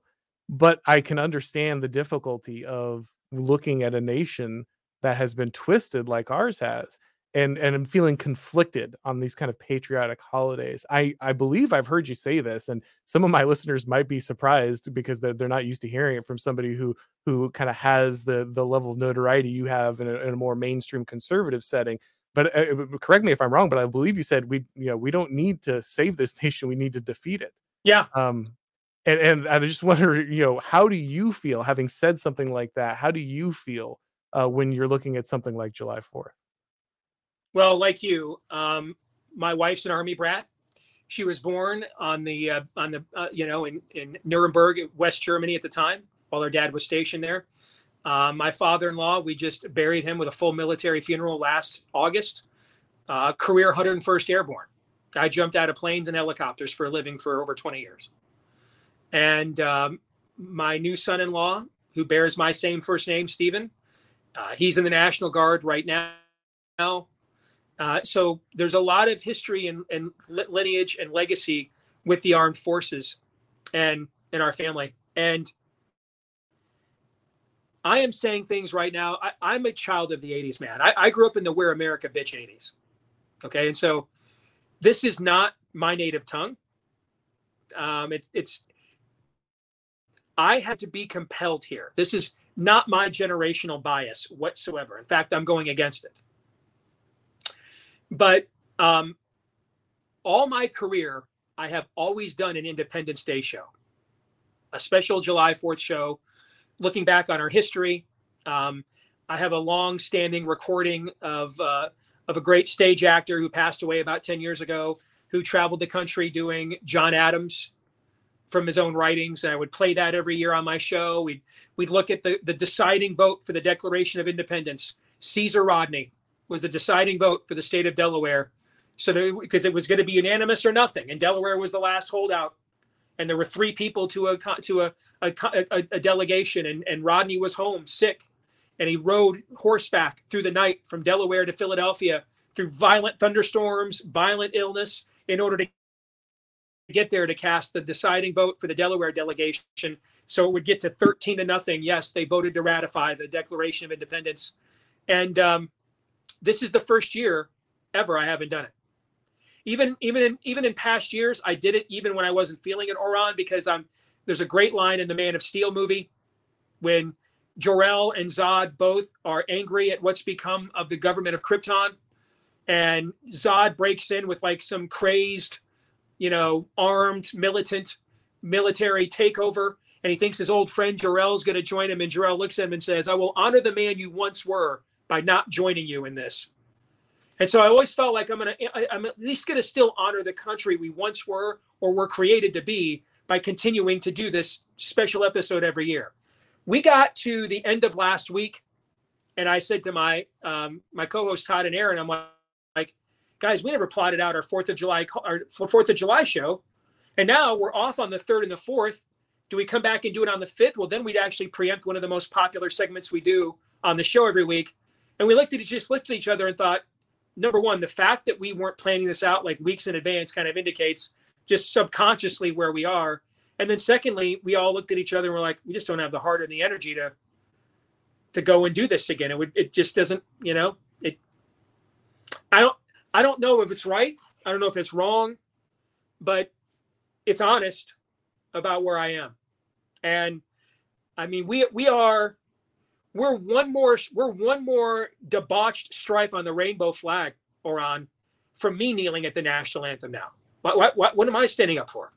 But I can understand the difficulty of looking at a nation that has been twisted like ours has and and I'm feeling conflicted on these kind of patriotic holidays. I I believe I've heard you say this, and some of my listeners might be surprised because they're, they're not used to hearing it from somebody who who kind of has the the level of notoriety you have in a, in a more mainstream conservative setting. But uh, correct me if I'm wrong, but I believe you said we you know we don't need to save this nation, we need to defeat it. Yeah. Um, and and I just wonder, you know, how do you feel having said something like that? How do you feel uh, when you're looking at something like July Fourth? Well, like you, um, my wife's an army brat. She was born on the uh, on the uh, you know in in Nuremberg, West Germany at the time, while her dad was stationed there. Uh, my father-in-law, we just buried him with a full military funeral last August. Uh, career 101st Airborne. Guy jumped out of planes and helicopters for a living for over 20 years. And um, my new son-in-law, who bears my same first name, Stephen, uh, he's in the National Guard right now. Uh, so there's a lot of history and, and, lineage and legacy with the armed forces and in our family. And I am saying things right now. I, am a child of the 80s, man. I, I, grew up in the We're America bitch 80s. Okay. And so this is not my native tongue. Um, it, it's, I had to be compelled here. This is not my generational bias whatsoever. In fact, I'm going against it. But um, all my career, I have always done an Independence Day show, a special July 4th show, looking back on our history. Um, I have a long-standing recording of uh, of a great stage actor who passed away about 10 years ago, who traveled the country doing John Adams from his own writings. And I would play that every year on my show. We'd we'd look at the, the deciding vote for the Declaration of Independence, Caesar Rodney, was the deciding vote for the state of Delaware. So because it was going to be unanimous or nothing, and Delaware was the last holdout, and there were three people to a to a a, a, a delegation, and, and Rodney was home sick, and he rode horseback through the night from Delaware to Philadelphia through violent thunderstorms, violent illness, in order to get there to cast the deciding vote for the Delaware delegation. So it would get to 13 to nothing. Yes, they voted to ratify the Declaration of Independence. And um, this is the first year ever I haven't done it. Even even in, even in past years, I did it even when I wasn't feeling it, Auron, because I'm. There's a great line in the Man of Steel movie when Jor-El and Zod both are angry at what's become of the government of Krypton, and Zod breaks in with like some crazed, you know, armed militant military takeover, and he thinks his old friend Jor-El is going to join him, and Jor-El looks at him and says, "I will honor the man you once were by not joining you in this. And so I always felt like I'm gonna I'm at least gonna still honor the country we once were or were created to be by continuing to do this special episode every year. We got to the end of last week, and I said to my um, my co-host Todd and Aaron, I'm like, guys, we never plotted out our Fourth of July our Fourth of July show, and now we're off on the third and the fourth. Do we come back and do it on the fifth? Well, then we'd actually preempt one of the most popular segments we do on the show every week, and we looked at each, just looked at each other and thought, number one, the fact that we weren't planning this out like weeks in advance kind of indicates just subconsciously where we are. And then secondly, we all looked at each other and we're like, we just don't have the heart and the energy to to go and do this again. It would it just doesn't, you know, it I don't I don't know if it's right. I don't know if it's wrong, but it's honest about where I am. And I mean, we we are we're one more we're one more debauched stripe on the rainbow flag, Auron, from me kneeling at the national anthem now. What, what, what, what am I standing up for?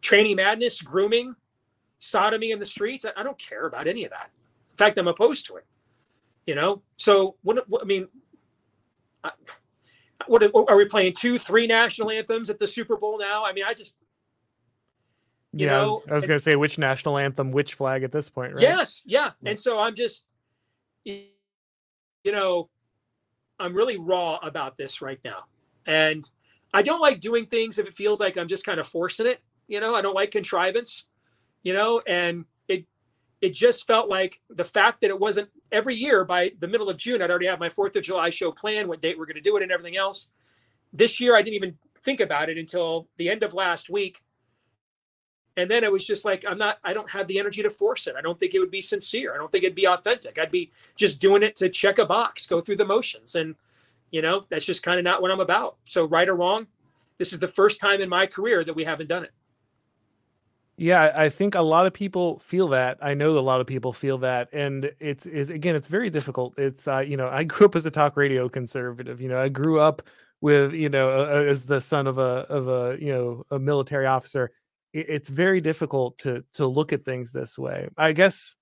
Training madness, grooming, sodomy in the streets? I, I, don't care about any of that. In fact, I'm opposed to it. You know, so what, what I mean, I, what are we playing? Two, three national anthems at the Super Bowl now? I mean, I just yeah, know, I was, I was going to say which national anthem, which flag at this point, right? Yes, yeah. And so I'm just, you know, I'm really raw about this right now. And I don't like doing things if it feels like I'm just kind of forcing it. You know, I don't like contrivance, you know, and it, it just felt like the fact that it wasn't every year by the middle of June, I'd already have my 4th of July show planned, what date we're going to do it and everything else. This year, I didn't even think about it until the end of last week and then it was just like i'm not i don't have the energy to force it. I don't think it would be sincere. I don't think it'd be authentic. I'd be just doing it to check a box go through the motions. And you know that's just kind of not what i'm about. So right or wrong this is the first time in my career that we haven't done it. Yeah i think a lot of people feel that. I know a lot of people feel that. And it's, it's again it's very difficult. It's uh, you know i grew up as a talk radio conservative. You know i grew up with you know uh, as the son of a of a you know a military officer it's very difficult to to look at things this way. I guess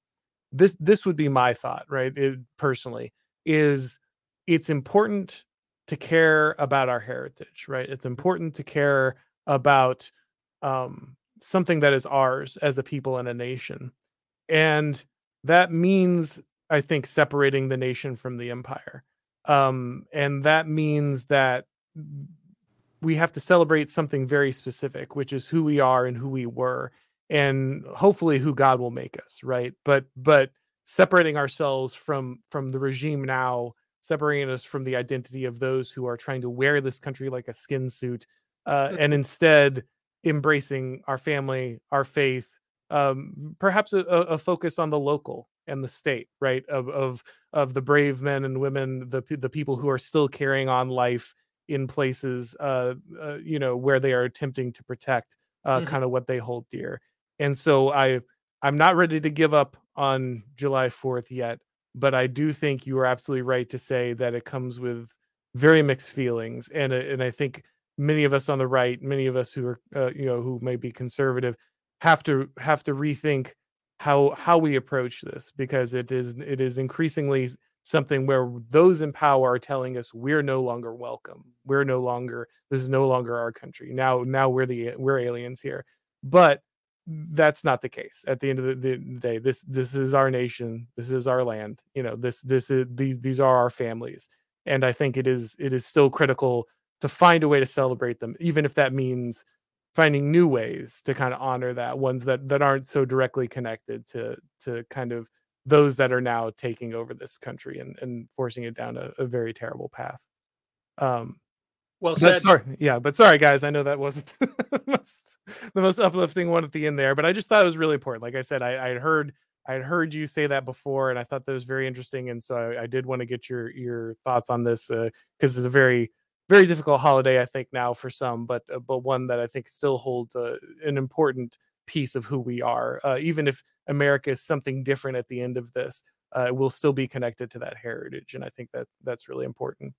this this would be my thought, right? It, personally, is it's important to care about our heritage, right? It's important to care about um, something that is ours as a people and a nation, and that means, I think, separating the nation from the empire, um, and that means that we have to celebrate something very specific, which is who we are and who we were, and hopefully who God will make us, right? But but separating ourselves from from the regime now, separating us from the identity of those who are trying to wear this country like a skin suit, uh, and instead embracing our family, our faith, um, perhaps a, a focus on the local and the state, right? Of of of the brave men and women, the the people who are still carrying on life in places uh, uh, you know where they are attempting to protect uh, mm-hmm. kind of what they hold dear and so i i'm not ready to give up on july 4th yet but i do think you are absolutely right to say that it comes with very mixed feelings and uh, and i think many of us on the right many of us who are uh, you know who may be conservative have to have to rethink how how we approach this because it is it is increasingly something where those in power are telling us we're no longer welcome. We're no longer this is no longer our country. Now now we're the we're aliens here. But that's not the case. At the end of the, the day this this is our nation. This is our land. You know this this is these these are our families. And i think it is it is still critical to find a way to celebrate them even if that means finding new ways to kind of honor that ones that that aren't so directly connected to to kind of those that are now taking over this country and, and forcing it down a, a very terrible path. Um, well said. sorry, yeah, but sorry guys, I know that wasn't the, most, the most uplifting one at the end there, but I just thought it was really important. Like I said, I, I had heard I had heard you say that before, and I thought that was very interesting, and so I, I did want to get your your thoughts on this because uh, it's a very very difficult holiday, I think now for some, but uh, but one that I think still holds uh, an important piece of who we are. Uh, even if America is something different at the end of this, uh, we'll still be connected to that heritage, and I think that that's really important.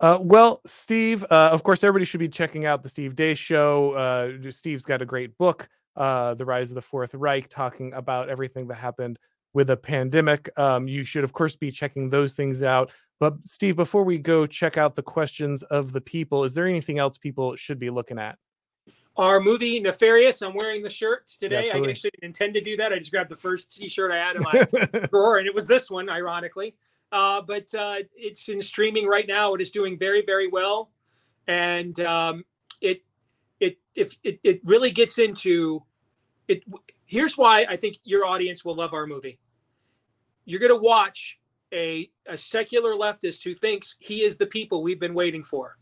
Uh, well, Steve, uh, of course, everybody should be checking out the Steve Deace Show. Uh, Steve's got a great book, uh, "The Rise of the Fourth Reich," talking about everything that happened with a pandemic. Um, you should, of course, be checking those things out. But Steve, before we go check out the questions of the people, is there anything else people should be looking at? Our movie Nefarious. I'm wearing the shirt today. I actually didn't intend to do that. I just grabbed the first T-shirt I had in my drawer, and it was this one, ironically. Uh, but uh, it's in streaming right now. It is doing very, very well, and um, it it if it, it really gets into it. Here's why I think your audience will love our movie. You're going to watch a a secular leftist who thinks he is the people we've been waiting for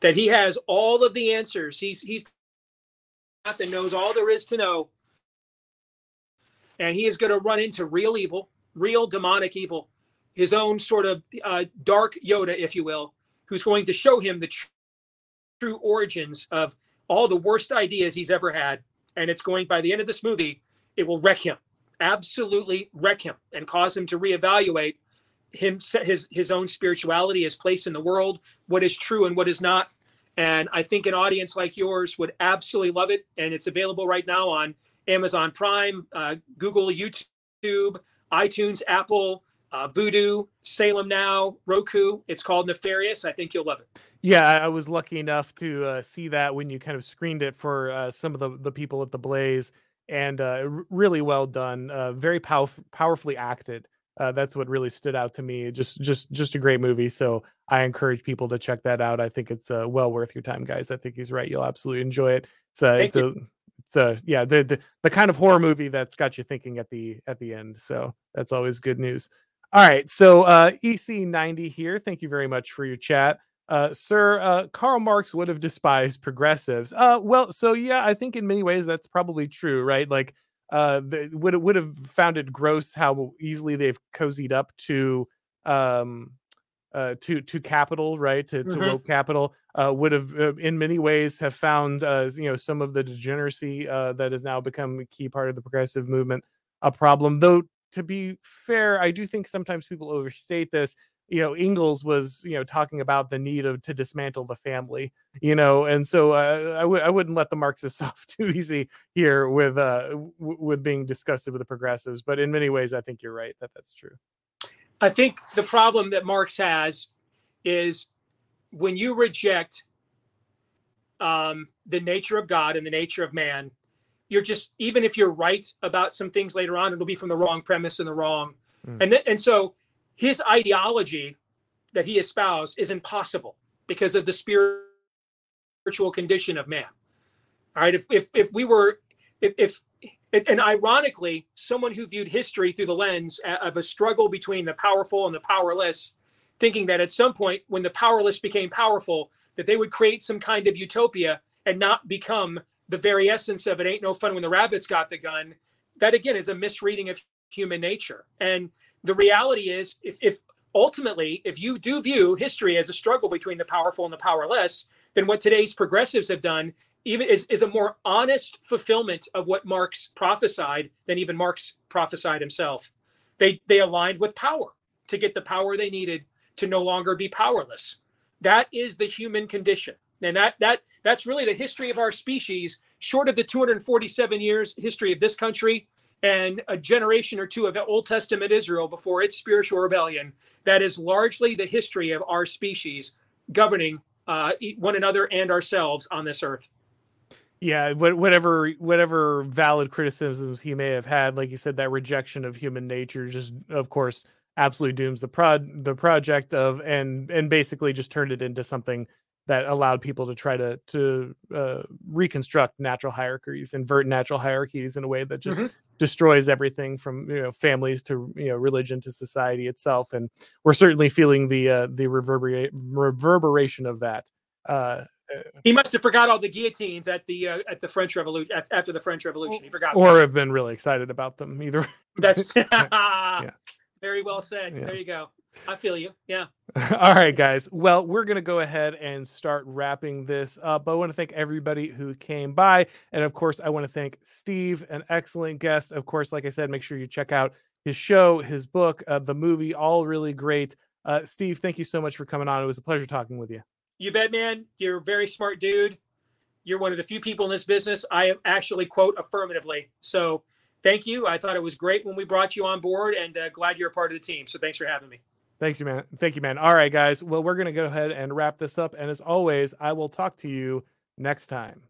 that he has all of the answers. He's he's that knows all there is to know. And he is going to run into real evil, real demonic evil, his own sort of uh, dark Yoda, if you will, who's going to show him the tr- true origins of all the worst ideas he's ever had. And it's going, by the end of this movie, it will wreck him, absolutely wreck him, and cause him to reevaluate him, his, his own spirituality, his place in the world, what is true and what is not. And I think an audience like yours would absolutely love it. And it's available right now on Amazon Prime, uh, Google, YouTube, iTunes, Apple, uh, Vudu, Salem Now, Roku. It's called Nefarious. I think you'll love it. Yeah, I was lucky enough to uh, see that when you kind of screened it for uh, some of the, the people at the Blaze, and uh, really well done. Uh, very pow- powerfully acted. Uh, that's what really stood out to me. Just, just, just a great movie. So I encourage people to check that out. I think it's well worth your time, guys. I think he's right. You'll absolutely enjoy it. It's, it's a it's a yeah the, the the kind of horror movie that's got you thinking at the at the end so that's always good news all right so uh ec90 here thank you very much for your chat uh sir uh karl marx would have despised progressives uh well so yeah i think in many ways that's probably true right like uh would would have found it gross how easily they've cozied up to um uh, to to capital, right? To, to mm-hmm. woke capital uh, would have, uh, in many ways, have found uh, you know some of the degeneracy uh, that has now become a key part of the progressive movement a problem. Though to be fair, I do think sometimes people overstate this. You know, Engels was you know talking about the need of to dismantle the family. You know, and so uh, I w- I wouldn't let the Marxists off too easy here with uh w- with being disgusted with the progressives. But in many ways, I think you're right that that's true. I think the problem that Marx has is when you reject um, the nature of God and the nature of man, you're just even if you're right about some things later on, it'll be from the wrong premise and the wrong. Mm. And th- and so his ideology that he espoused is impossible because of the spiritual condition of man. All right, if if if we were if, if and ironically, someone who viewed history through the lens of a struggle between the powerful and the powerless, thinking that at some point when the powerless became powerful, that they would create some kind of utopia and not become the very essence of it ain't no fun when the rabbits got the gun. That again is a misreading of human nature. And the reality is, if, if ultimately, if you do view history as a struggle between the powerful and the powerless, then what today's progressives have done even is, is a more honest fulfillment of what Marx prophesied than even Marx prophesied himself. They they aligned with power to get the power they needed to no longer be powerless. That is the human condition. And that that that's really the history of our species, short of the 247 years history of this country and a generation or two of Old Testament Israel before its spiritual rebellion. That is largely the history of our species governing uh, one another and ourselves on this earth yeah whatever whatever valid criticisms he may have had like you said that rejection of human nature just of course absolutely dooms the prod the project of and and basically just turned it into something that allowed people to try to to uh, reconstruct natural hierarchies invert natural hierarchies in a way that just mm-hmm. destroys everything from you know families to you know religion to society itself and we're certainly feeling the uh, the reverberate reverberation of that uh, he must have forgot all the guillotines at the uh, at the French Revolution after the French Revolution. He forgot, or have been really excited about them. Either. That's yeah. very well said. Yeah. There you go. I feel you. Yeah. All right, guys. Well, we're going to go ahead and start wrapping this up. But I want to thank everybody who came by. And of course, I want to thank Steve, an excellent guest. Of course, like I said, make sure you check out his show, his book, uh, the movie, all really great. Uh, Steve, thank you so much for coming on. It was a pleasure talking with you. You bet, man. You're a very smart dude. You're one of the few people in this business I actually quote affirmatively. So thank you. I thought it was great when we brought you on board and uh, glad you're a part of the team. So thanks for having me. Thanks, you, man. Thank you, man. All right, guys. Well, we're going to go ahead and wrap this up. And as always, I will talk to you next time.